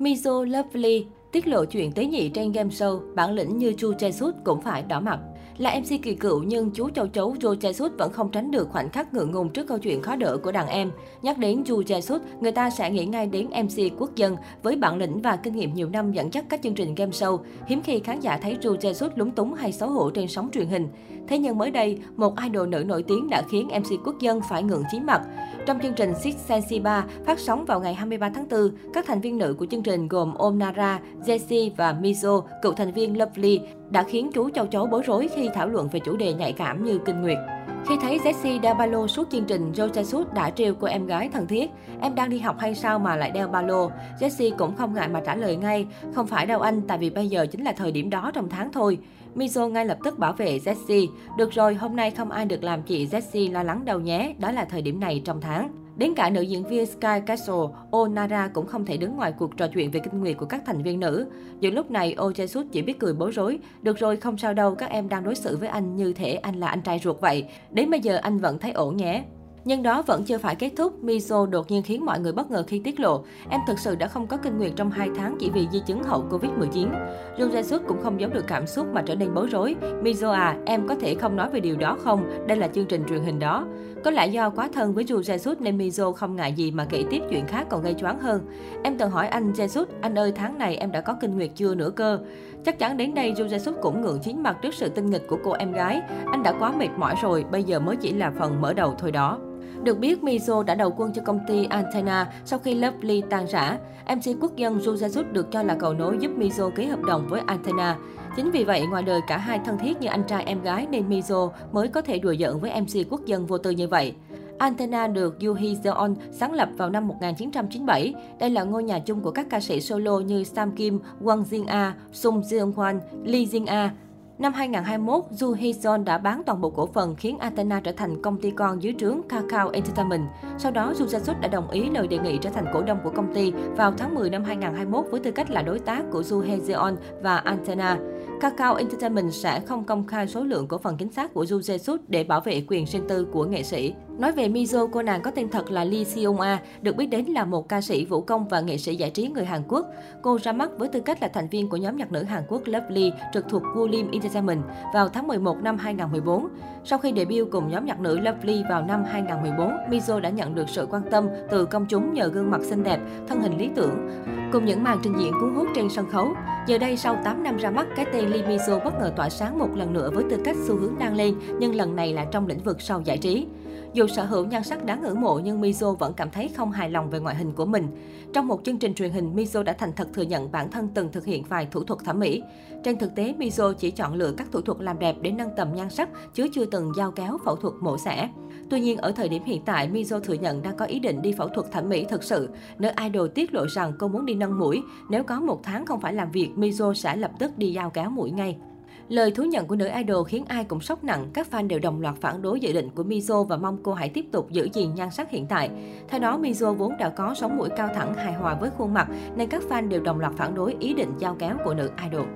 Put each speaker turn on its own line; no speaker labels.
Mizo Lovely tiết lộ chuyện tế nhị trên game show, bản lĩnh như Chu Sut cũng phải đỏ mặt. Là MC kỳ cựu nhưng chú châu chấu Chae Sut vẫn không tránh được khoảnh khắc ngượng ngùng trước câu chuyện khó đỡ của đàn em. Nhắc đến Chu Jae Sut, người ta sẽ nghĩ ngay đến MC quốc dân với bản lĩnh và kinh nghiệm nhiều năm dẫn dắt các chương trình game show. Hiếm khi khán giả thấy Chu Jae Sut lúng túng hay xấu hổ trên sóng truyền hình. Thế nhưng mới đây, một idol nữ nổi tiếng đã khiến MC quốc dân phải ngượng chí mặt. Trong chương trình Six Sense 3 phát sóng vào ngày 23 tháng 4, các thành viên nữ của chương trình gồm Omnara, Jessie và Mizo, cựu thành viên Lovely, đã khiến chú châu chấu bối rối khi thảo luận về chủ đề nhạy cảm như kinh nguyệt. Khi thấy Jessie đeo ba lô suốt chương trình, Joe Jesus đã trêu cô em gái thân thiết. Em đang đi học hay sao mà lại đeo ba lô? Jessie cũng không ngại mà trả lời ngay. Không phải đâu anh, tại vì bây giờ chính là thời điểm đó trong tháng thôi. Mizo ngay lập tức bảo vệ Jessie. Được rồi, hôm nay không ai được làm chị Jessie lo lắng đâu nhé. Đó là thời điểm này trong tháng. Đến cả nữ diễn viên Sky Castle, Onara cũng không thể đứng ngoài cuộc trò chuyện về kinh nguyệt của các thành viên nữ. Những lúc này, Oh Jesus chỉ biết cười bối rối. Được rồi, không sao đâu, các em đang đối xử với anh như thể anh là anh trai ruột vậy. Đến bây giờ anh vẫn thấy ổn nhé. Nhưng đó vẫn chưa phải kết thúc, Miso đột nhiên khiến mọi người bất ngờ khi tiết lộ em thực sự đã không có kinh nguyệt trong 2 tháng chỉ vì di chứng hậu Covid-19. Jung Jae Suk cũng không giấu được cảm xúc mà trở nên bối rối. Miso à, em có thể không nói về điều đó không? Đây là chương trình truyền hình đó. Có lẽ do quá thân với Jung Jae Suk nên Miso không ngại gì mà kể tiếp chuyện khác còn gây choáng hơn. Em từng hỏi anh Jae Suk, anh ơi tháng này em đã có kinh nguyệt chưa nữa cơ? Chắc chắn đến đây Jung Jae Suk cũng ngượng chín mặt trước sự tinh nghịch của cô em gái. Anh đã quá mệt mỏi rồi, bây giờ mới chỉ là phần mở đầu thôi đó. Được biết, Mizo đã đầu quân cho công ty Antenna sau khi Lovely tan rã. MC quốc dân Ju Jae được cho là cầu nối giúp Mizo ký hợp đồng với Antenna. Chính vì vậy, ngoài đời cả hai thân thiết như anh trai em gái nên Mizo mới có thể đùa giỡn với MC quốc dân vô tư như vậy. Antenna được Yoo Hee sáng lập vào năm 1997. Đây là ngôi nhà chung của các ca sĩ solo như Sam Kim, Wang Jin A, Sung Jeong Hwan, Lee Jin A. Năm 2021, Ju Hee đã bán toàn bộ cổ phần khiến Athena trở thành công ty con dưới trướng Kakao Entertainment. Sau đó, Ju Jae đã đồng ý lời đề nghị trở thành cổ đông của công ty vào tháng 10 năm 2021 với tư cách là đối tác của Ju Hee và Athena. Kakao Entertainment sẽ không công khai số lượng cổ phần chính xác của Ju Jae để bảo vệ quyền riêng tư của nghệ sĩ. Nói về Mizo, cô nàng có tên thật là Lee Seung A, được biết đến là một ca sĩ vũ công và nghệ sĩ giải trí người Hàn Quốc. Cô ra mắt với tư cách là thành viên của nhóm nhạc nữ Hàn Quốc Lovely trực thuộc Woolim Entertainment vào tháng 11 năm 2014. Sau khi debut cùng nhóm nhạc nữ Lovely vào năm 2014, Mizo đã nhận được sự quan tâm từ công chúng nhờ gương mặt xinh đẹp, thân hình lý tưởng, cùng những màn trình diễn cuốn hút trên sân khấu. Giờ đây sau 8 năm ra mắt, cái tên Limiso bất ngờ tỏa sáng một lần nữa với tư cách xu hướng đang lên, nhưng lần này là trong lĩnh vực sau giải trí. Dù sở hữu nhan sắc đáng ngưỡng mộ nhưng Mizo vẫn cảm thấy không hài lòng về ngoại hình của mình. Trong một chương trình truyền hình, Mizo đã thành thật thừa nhận bản thân từng thực hiện vài thủ thuật thẩm mỹ. Trên thực tế, Mizo chỉ chọn lựa các thủ thuật làm đẹp để nâng tầm nhan sắc, chứ chưa từng giao kéo phẫu thuật mổ xẻ. Tuy nhiên, ở thời điểm hiện tại, Mizo thừa nhận đang có ý định đi phẫu thuật thẩm mỹ thực sự. Nữ idol tiết lộ rằng cô muốn đi nâng mũi. Nếu có một tháng không phải làm việc, Mizo sẽ lập tức đi giao cáo mũi ngay. Lời thú nhận của nữ idol khiến ai cũng sốc nặng, các fan đều đồng loạt phản đối dự định của Mizo và mong cô hãy tiếp tục giữ gìn nhan sắc hiện tại. Theo đó, Mizo vốn đã có sống mũi cao thẳng hài hòa với khuôn mặt nên các fan đều đồng loạt phản đối ý định giao kéo của nữ idol.